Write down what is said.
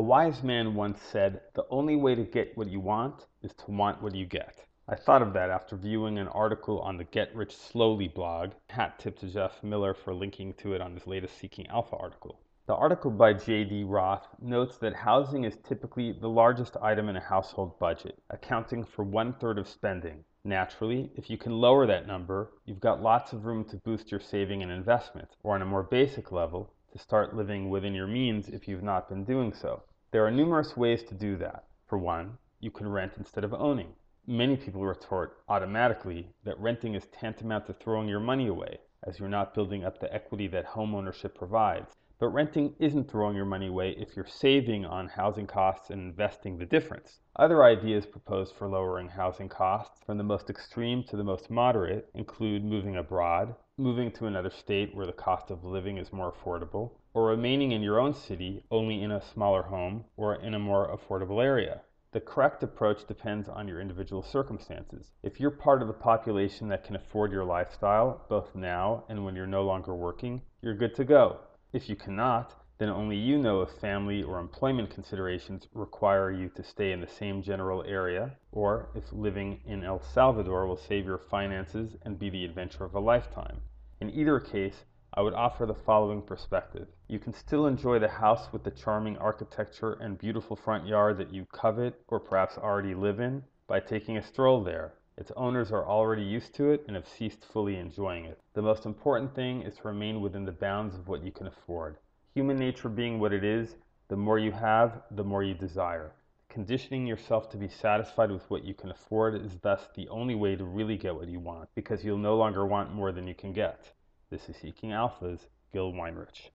A wise man once said, The only way to get what you want is to want what you get. I thought of that after viewing an article on the Get Rich Slowly blog. Hat tip to Jeff Miller for linking to it on his latest Seeking Alpha article. The article by J.D. Roth notes that housing is typically the largest item in a household budget, accounting for one third of spending. Naturally, if you can lower that number, you've got lots of room to boost your saving and investment, or on a more basic level, to start living within your means if you've not been doing so. There are numerous ways to do that. For one, you can rent instead of owning. Many people retort automatically that renting is tantamount to throwing your money away, as you're not building up the equity that homeownership provides. But renting isn't throwing your money away if you're saving on housing costs and investing the difference. Other ideas proposed for lowering housing costs, from the most extreme to the most moderate, include moving abroad, moving to another state where the cost of living is more affordable, or remaining in your own city only in a smaller home or in a more affordable area. The correct approach depends on your individual circumstances. If you're part of the population that can afford your lifestyle, both now and when you're no longer working, you're good to go. If you cannot, then only you know if family or employment considerations require you to stay in the same general area, or if living in El Salvador will save your finances and be the adventure of a lifetime. In either case, I would offer the following perspective. You can still enjoy the house with the charming architecture and beautiful front yard that you covet or perhaps already live in by taking a stroll there. Its owners are already used to it and have ceased fully enjoying it. The most important thing is to remain within the bounds of what you can afford. Human nature being what it is, the more you have, the more you desire. Conditioning yourself to be satisfied with what you can afford is thus the only way to really get what you want, because you'll no longer want more than you can get. This is Seeking Alpha's Gil Weinrich.